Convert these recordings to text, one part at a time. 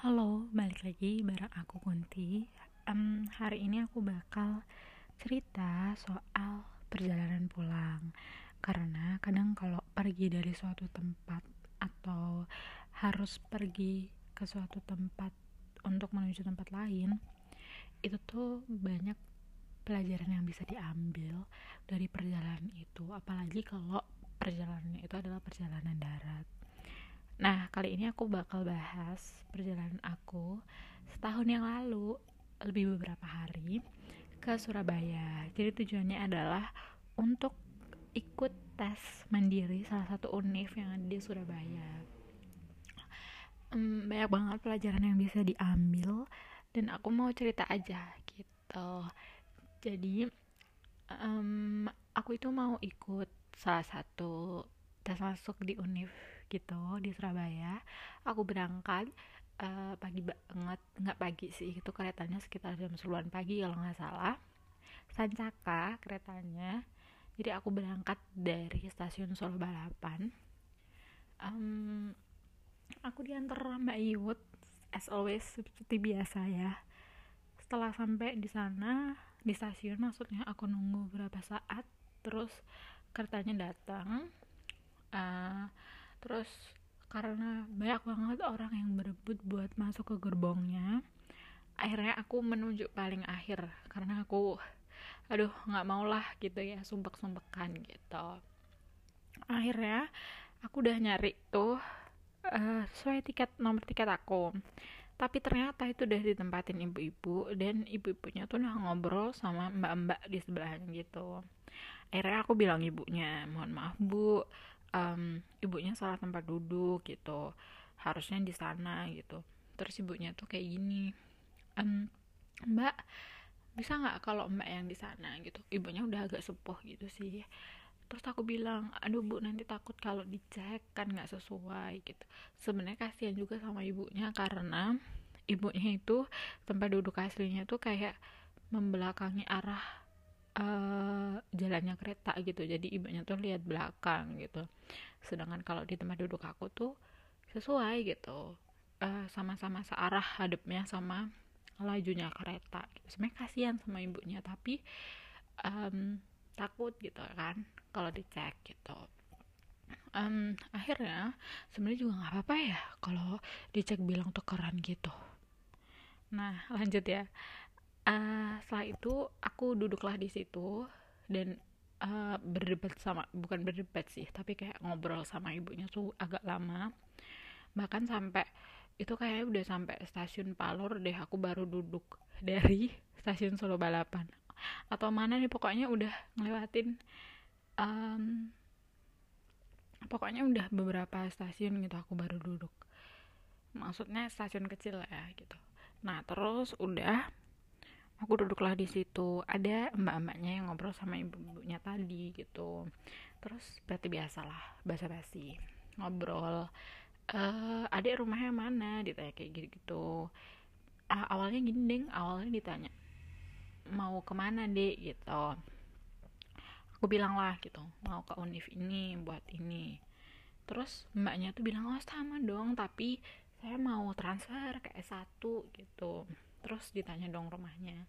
Halo, balik lagi bareng aku Kunti. Um, hari ini aku bakal cerita soal perjalanan pulang. Karena kadang kalau pergi dari suatu tempat atau harus pergi ke suatu tempat untuk menuju tempat lain, itu tuh banyak pelajaran yang bisa diambil dari perjalanan itu. Apalagi kalau perjalanannya itu adalah perjalanan darat Nah, kali ini aku bakal bahas perjalanan aku setahun yang lalu, lebih beberapa hari ke Surabaya. Jadi tujuannya adalah untuk ikut tes mandiri salah satu univ yang ada di Surabaya. Um, banyak banget pelajaran yang bisa diambil dan aku mau cerita aja gitu. Jadi um, aku itu mau ikut salah satu tes masuk di univ gitu di Surabaya aku berangkat uh, pagi banget nggak pagi sih itu keretanya sekitar jam 10 pagi kalau nggak salah Sancaka keretanya. Jadi aku berangkat dari stasiun Solo Balapan. Um, aku diantar Mbak Iwut as always seperti biasa ya. Setelah sampai di sana di stasiun maksudnya aku nunggu berapa saat terus keretanya datang terus karena banyak banget orang yang berebut buat masuk ke gerbongnya akhirnya aku menunjuk paling akhir. Karena aku aduh nggak mau lah gitu ya sumpek sumpekan gitu. Akhirnya aku udah nyari tuh uh, sesuai tiket nomor tiket aku. Tapi ternyata itu udah ditempatin ibu-ibu dan ibu-ibunya tuh udah ngobrol sama mbak-mbak di sebelahnya gitu. Akhirnya aku bilang ibunya mohon maaf bu um, ibunya salah tempat duduk gitu harusnya di sana gitu. Terus ibunya tuh kayak gini um, mbak bisa nggak kalau mbak yang di sana? gitu. Ibunya udah agak sepuh gitu sih. Terus aku bilang aduh bu nanti takut kalau dicek kan nggak sesuai gitu. Sebenarnya kasihan juga sama ibunya karena ibunya itu tempat duduk aslinya tuh kayak membelakangi arah uh, jalannya kereta gitu. Jadi ibunya tuh lihat belakang gitu. Sedangkan kalau di tempat duduk aku tuh sesuai gitu. Uh, sama-sama searah hadapnya sama lajunya kereta gitu. sebenarnya kasihan sama ibunya tapi um, takut gitu kan kalau dicek gitu. Um, akhirnya sebenarnya juga nggak apa-apa ya kalau dicek bilang tukeran gitu. Nah lanjut ya uh, setelah itu aku duduklah di situ dan uh, berdebat sama bukan berdebat sih tapi kayak ngobrol sama ibunya tuh agak lama. Bahkan sampai itu kayak udah sampai stasiun Palur deh aku baru duduk dari stasiun Solo Balapan. Atau mana nih pokoknya udah ngelewatin um, pokoknya udah beberapa stasiun gitu aku baru duduk. Maksudnya stasiun kecil ya gitu. Nah terus udah aku duduklah di situ. Ada mbak-mbaknya yang ngobrol sama ibu-ibunya tadi gitu. Terus berarti biasalah basa-basi ngobrol. Uh, adik rumahnya mana? ditanya kayak gitu gitu awalnya gini deng awalnya ditanya mau ke mana dek gitu. Aku bilang lah gitu mau ke univ ini buat ini terus mbaknya tuh bilang oh sama dong tapi saya mau transfer ke S1 gitu terus ditanya dong rumahnya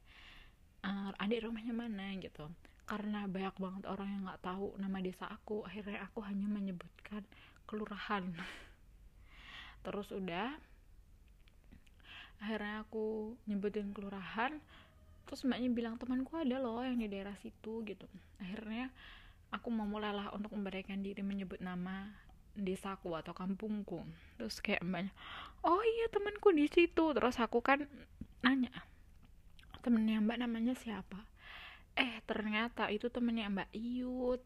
uh, adik rumahnya mana? Gitu. Karena banyak banget orang yang nggak tahu nama desa aku akhirnya aku hanya menyebutkan kelurahan. Terus udah akhirnya aku nyebutin kelurahan terus mbaknya bilang temanku ada loh yang di daerah situ gitu. Akhirnya aku memulailah untuk memberikan diri menyebut nama desaku atau kampungku. Terus kayak mbaknya oh iya temanku di situ. Terus aku kan nanya. Temennya mbak namanya siapa? Eh ternyata itu temennya mbak Iyut.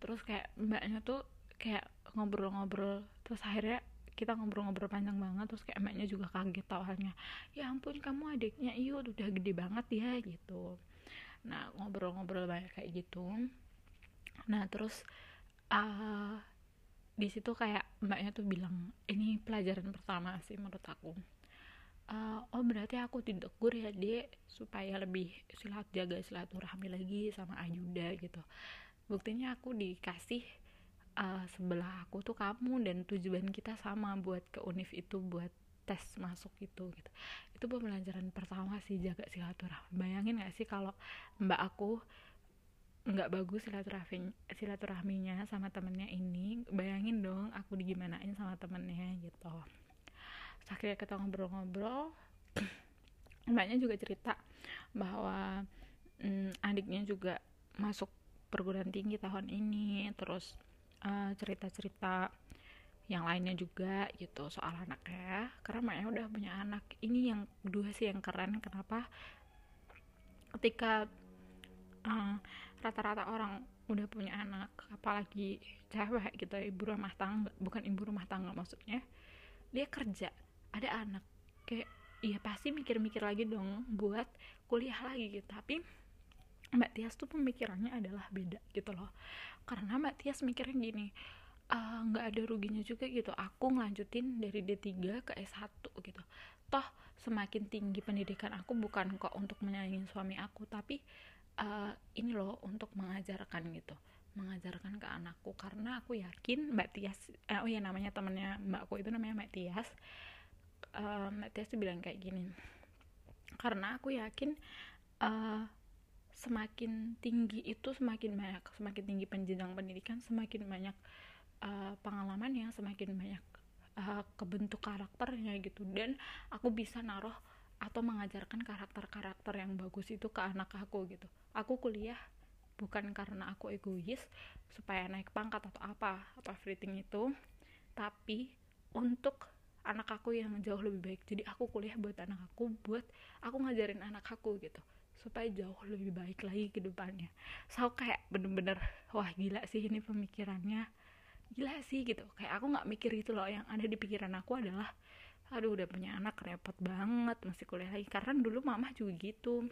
Terus kayak mbaknya tuh kayak ngobrol-ngobrol terus akhirnya kita ngobrol-ngobrol panjang banget terus kayak mbaknya juga kaget awalnya ya ampun kamu adiknya Iyut udah gede banget ya gitu. Nah ngobrol-ngobrol banyak kayak gitu. Nah terus uh, di situ kayak mbaknya tuh bilang ini pelajaran pertama sih menurut aku uh, oh berarti aku ditegur ya dek supaya lebih silat jaga silaturahmi lagi sama Ayuda gitu. Buktinya aku dikasih uh, sebelah aku tuh kamu dan tujuan kita sama buat ke univ itu buat tes masuk itu gitu. Itu pembelajaran pertama sih jaga silaturahmi. Bayangin gak sih kalau mbak aku nggak bagus silaturahmi silaturahminya sama temennya ini? Bayangin dong aku digimanain sama temennya gitu akhirnya kita ngobrol-ngobrol mbaknya juga cerita bahwa mm, adiknya juga masuk perguruan tinggi tahun ini terus uh, cerita-cerita yang lainnya juga gitu soal anaknya karena Maya udah punya anak. Ini yang kedua sih yang keren kenapa? Ketika rata rata-rata orang udah punya anak apalagi cewek gitu ibu rumah tangga bukan ibu rumah tangga maksudnya dia kerja ada anak kayak iya pasti mikir-mikir lagi dong buat kuliah lagi gitu. Tapi Mbak Tias tuh pemikirannya adalah beda gitu loh. Karena Mbak Tias mikirnya gini eh, nggak uh, ada ruginya juga gitu aku ngelanjutin dari D3 ke S1 gitu. Toh semakin tinggi pendidikan aku bukan kok untuk menyayangi suami aku tapi uh, ini loh untuk mengajarkan gitu mengajarkan ke anakku. Karena aku yakin Mbak Tias eh, oh ya namanya temannya Mbakku itu namanya Mbak Tias uh, Mbak Tias tuh bilang kayak gini karena aku yakin uh, semakin tinggi itu semakin banyak semakin tinggi penjenjang pendidikan semakin banyak uh, pengalaman yang semakin banyak uh, kebentuk karakternya gitu. Dan aku bisa naruh atau mengajarkan karakter-karakter yang bagus itu ke anak aku gitu. Aku kuliah bukan karena aku egois supaya naik pangkat atau apa atau everything itu tapi untuk anak aku yang jauh lebih baik. Jadi aku kuliah buat anak aku buat aku ngajarin anak aku gitu. Supaya jauh lebih baik lagi ke depannya. So kayak bener-bener wah gila sih ini pemikirannya. Gila sih gitu. Kayak aku nggak mikir itu loh. Yang ada di pikiran aku adalah aduh udah punya anak repot banget masih kuliah lagi. Karena dulu mama juga gitu.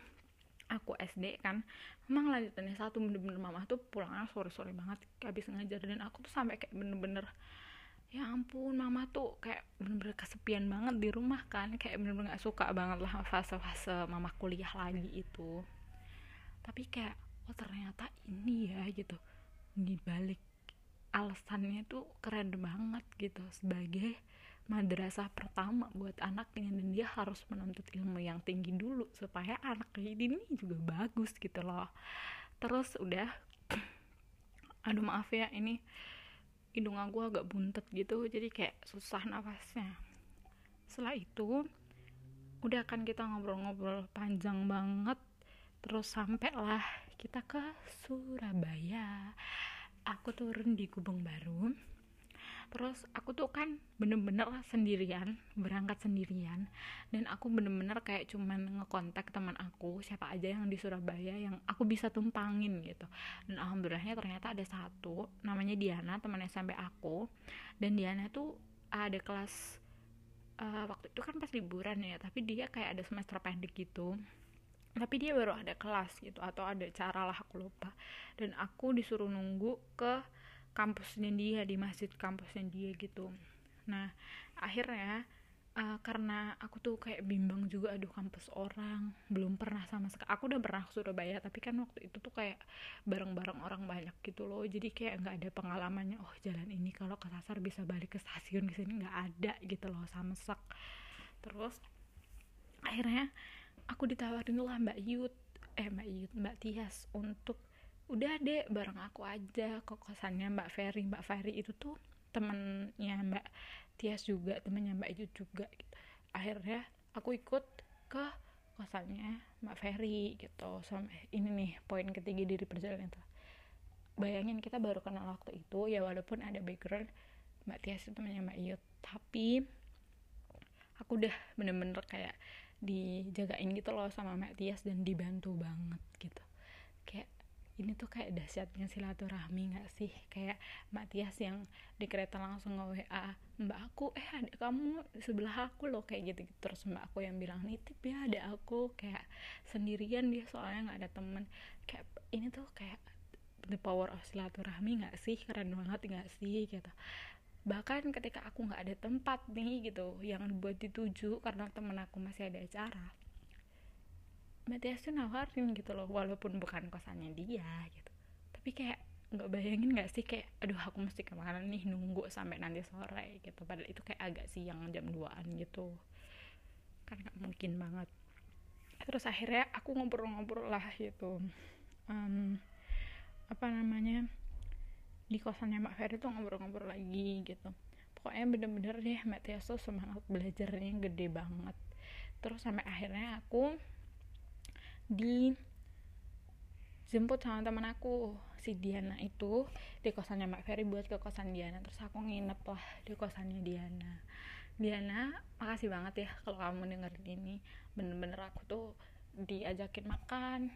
Aku SD kan. Memang lanjutannya satu bener-bener mama tuh pulangnya sore-sore banget. Habis ngajar dan aku tuh sampai kayak bener-bener ya ampun mama tuh kayak bener-bener kesepian banget di rumah kan. Kayak bener-bener gak suka banget lah fase-fase mama kuliah lagi itu. Tapi kayak oh ternyata ini ya gitu. Dibalik alasannya tuh keren banget gitu. Sebagai madrasah pertama buat anaknya. Dan dia harus menuntut ilmu yang tinggi dulu supaya anaknya ini juga bagus gitu loh. Terus udah aduh maaf ya ini hidung aku agak buntet gitu jadi kayak susah nafasnya. Setelah itu udah kan kita ngobrol-ngobrol panjang banget terus sampai lah kita ke Surabaya. Aku turun di Gubeng Baru terus aku tuh kan bener-bener sendirian berangkat sendirian. Dan aku bener-bener kayak cuman ngekontak teman aku siapa aja yang di Surabaya yang aku bisa tumpangin gitu. Dan alhamdulillahnya ternyata ada satu namanya Diana teman SMP aku. Dan Diana tuh ada kelas uh, waktu itu kan pas liburan ya tapi dia kayak ada semester pendek gitu. Tapi dia baru ada kelas gitu atau ada cara lah aku lupa. Dan aku disuruh nunggu ke kampusnya dia di masjid kampusnya dia gitu. Nah akhirnya uh, karena aku tuh kayak bimbang juga aduh kampus orang belum pernah sama sekali aku udah pernah ke Surabaya tapi kan waktu itu tuh kayak bareng-bareng orang banyak gitu loh. Jadi kayak nggak ada pengalamannya oh jalan ini kalau kesasar bisa balik ke stasiun ke sini nggak ada gitu loh samsek terus akhirnya aku ditawarin lah Mbak Yud eh Mbak Yud Mbak Tias untuk udah deh bareng aku aja. Ke kosannya Mbak Ferry. Mbak Ferry itu tuh temennya Mbak Tias juga temennya Mbak Itu juga gitu. akhirnya aku ikut ke kosannya Mbak Ferry gitu. Sampai ini nih poin ketiga dari perjalanan itu. Bayangin kita baru kenal waktu itu ya walaupun ada background Mbak Tias itu temennya Mbak Iyut tapi aku udah bener-bener kayak dijagain gitu loh sama Mbak Tias dan dibantu banget gitu. Kayak ini tuh kayak dahsyatnya silaturahmi gak sih? Kayak Mbak Tias yang di kereta langsung nge WA Mbak aku eh ada kamu sebelah aku loh kayak gitu, -gitu. terus Mbak aku yang bilang nitip ya ada aku kayak sendirian dia soalnya nggak ada temen. Kayak ini tuh kayak the power of silaturahmi gak sih? Keren banget gak sih gitu. Bahkan ketika aku nggak ada tempat nih gitu yang buat dituju karena temen aku masih ada acara Matias tuh nawarin gitu loh walaupun bukan kosannya dia gitu. Tapi kayak nggak bayangin nggak sih kayak aduh aku mesti ke mana nih nunggu sampai nanti sore gitu. Padahal itu kayak agak siang jam 2an gitu. Kan nggak mungkin banget. Terus akhirnya aku ngobrol-ngobrol lah gitu. Um, apa namanya di kosannya Mbak Ferry tuh ngobrol-ngobrol lagi gitu. Pokoknya bener-bener deh Mbak tuh semangat belajarnya gede banget. Terus sampai akhirnya aku di jemput sama teman aku si Diana itu di kosannya Mbak Ferry buat ke kosan Diana. Terus aku nginep lah di kosannya Diana. Diana makasih banget ya kalau kamu dengerin ini. Bener-bener aku tuh diajakin makan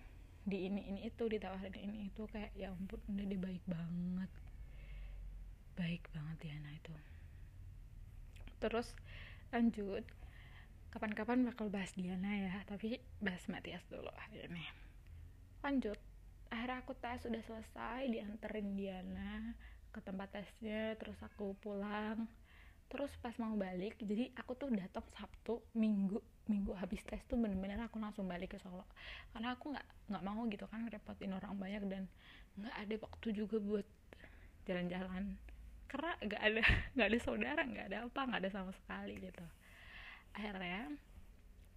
di ini ini itu ditawarin ini itu kayak ya ampun udah dia baik banget. Baik banget Diana itu. Terus lanjut kapan-kapan bakal bahas Diana ya tapi bahas Matias dulu akhirnya lanjut. Akhirnya aku tes udah selesai dianterin Diana ke tempat tesnya terus aku pulang. Terus pas mau balik jadi aku tuh datang Sabtu Minggu Minggu habis tes tuh bener-bener aku langsung balik ke Solo. Karena aku nggak nggak mau gitu kan repotin orang banyak dan nggak ada waktu juga buat jalan-jalan. Karena nggak ada nggak ada saudara nggak ada apa nggak ada sama sekali gitu akhirnya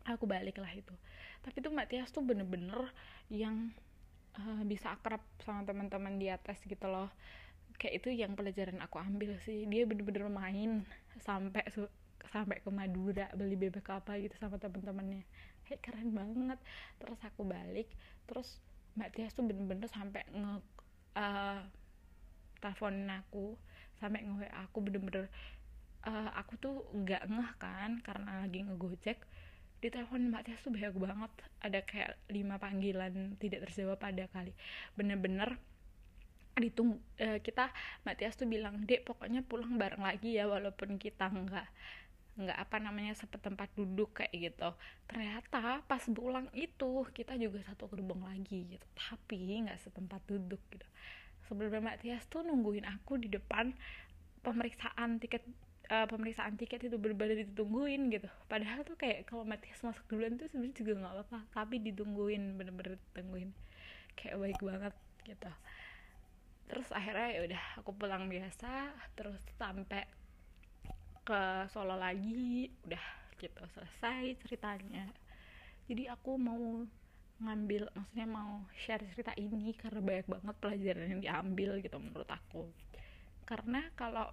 aku balik lah itu. Tapi tuh Mbak Tias tuh bener-bener yang uh, bisa akrab sama teman-teman di atas gitu loh. Kayak itu yang pelajaran aku ambil sih. Dia bener-bener main sampai sampai ke Madura beli bebek apa gitu sama teman-temannya. Kayak keren banget. Terus aku balik terus Mbak Tias tuh bener-bener sampai nge uh, teleponin aku sampai nge aku bener-bener uh, aku tuh nggak ngeh kan karena lagi ngegojek di telepon Mbak Tias tuh banyak banget. Ada kayak lima panggilan tidak terjawab pada kali. Bener-bener ditung uh, kita Mbak Tias tuh bilang dek pokoknya pulang bareng lagi ya walaupun kita nggak nggak apa namanya sepetempat duduk kayak gitu. Ternyata pas pulang itu kita juga satu gerbong lagi gitu. Tapi nggak setempat duduk gitu. Sebelumnya Mbak Tias tuh nungguin aku di depan pemeriksaan tiket uh, pemeriksaan tiket itu berbeda ditungguin gitu. Padahal tuh kayak kalau Matias masuk duluan tuh sebenarnya juga nggak apa-apa tapi ditungguin bener-bener ditungguin. Kayak baik banget gitu. Terus akhirnya ya udah aku pulang biasa terus sampai ke Solo lagi udah gitu selesai ceritanya. Jadi aku mau ngambil maksudnya mau share cerita ini karena banyak banget pelajaran yang diambil gitu menurut aku. Karena kalau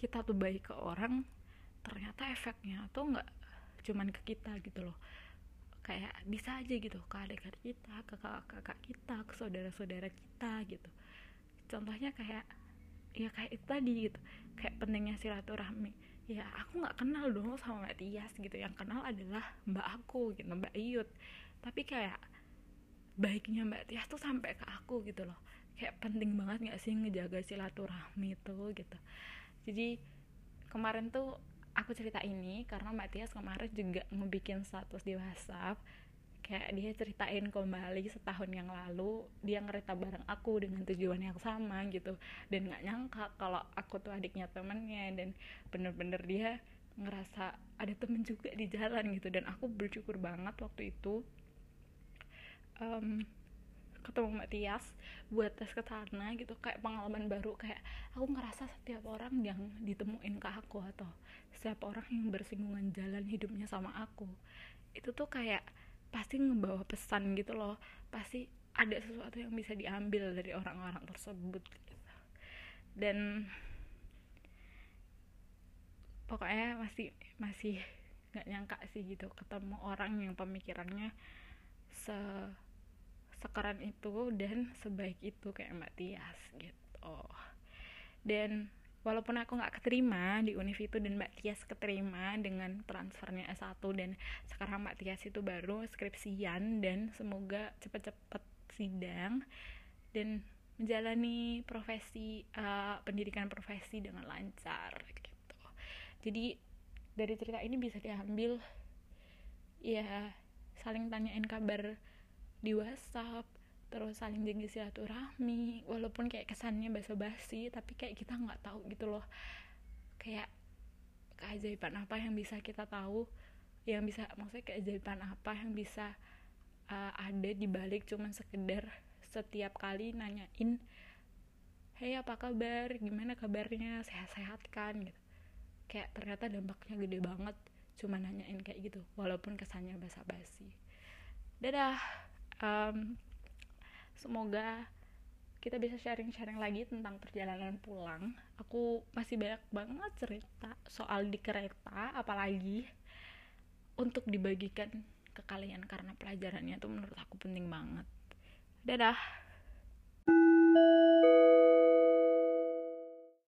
kita tuh baik ke orang ternyata efeknya tuh nggak cuman ke kita gitu loh. Kayak bisa aja gitu ke adik-adik kita ke kakak-kakak kita ke saudara-saudara kita gitu. Contohnya kayak ya kayak itu tadi gitu kayak pentingnya silaturahmi. Ya aku nggak kenal dong sama Mbak Tias gitu yang kenal adalah Mbak aku gitu Mbak Iyut. Tapi kayak baiknya Mbak Tias tuh sampai ke aku gitu loh. Kayak penting banget nggak sih ngejaga silaturahmi itu gitu jadi kemarin tuh aku cerita ini karena Mbak Tias kemarin juga ngebikin status di WhatsApp. Kayak dia ceritain kembali setahun yang lalu dia ngerita bareng aku dengan tujuan yang sama gitu. Dan nggak nyangka kalau aku tuh adiknya temennya dan bener-bener dia ngerasa ada temen juga di jalan gitu. Dan aku bersyukur banget waktu itu um, ketemu Mbak Tias buat tes ke sana gitu kayak pengalaman baru kayak aku ngerasa setiap orang yang ditemuin ke aku atau setiap orang yang bersinggungan jalan hidupnya sama aku itu tuh kayak pasti ngebawa pesan gitu loh pasti ada sesuatu yang bisa diambil dari orang-orang tersebut gitu. dan pokoknya masih masih nggak nyangka sih gitu ketemu orang yang pemikirannya se sekeren itu dan sebaik itu kayak Mbak Tias gitu. Dan walaupun aku nggak keterima di univ itu dan Mbak Tias keterima dengan transfernya S1 dan sekarang Mbak Tias itu baru skripsian dan semoga cepet-cepet sidang dan menjalani profesi uh, pendidikan profesi dengan lancar gitu. Jadi dari cerita ini bisa diambil ya saling tanyain kabar di WhatsApp terus saling jaga silaturahmi walaupun kayak kesannya basa-basi tapi kayak kita nggak tahu gitu loh. Kayak keajaiban apa yang bisa kita tahu yang bisa maksudnya keajaiban apa yang bisa uh, ada di balik cuman sekedar setiap kali nanyain hey apa kabar? Gimana kabarnya? Sehat-sehat kan? Gitu. Kayak ternyata dampaknya gede banget cuma nanyain kayak gitu walaupun kesannya basa-basi. Dadah um, semoga kita bisa sharing-sharing lagi tentang perjalanan pulang. Aku masih banyak banget cerita soal di kereta apalagi untuk dibagikan ke kalian karena pelajarannya tuh menurut aku penting banget. Dadah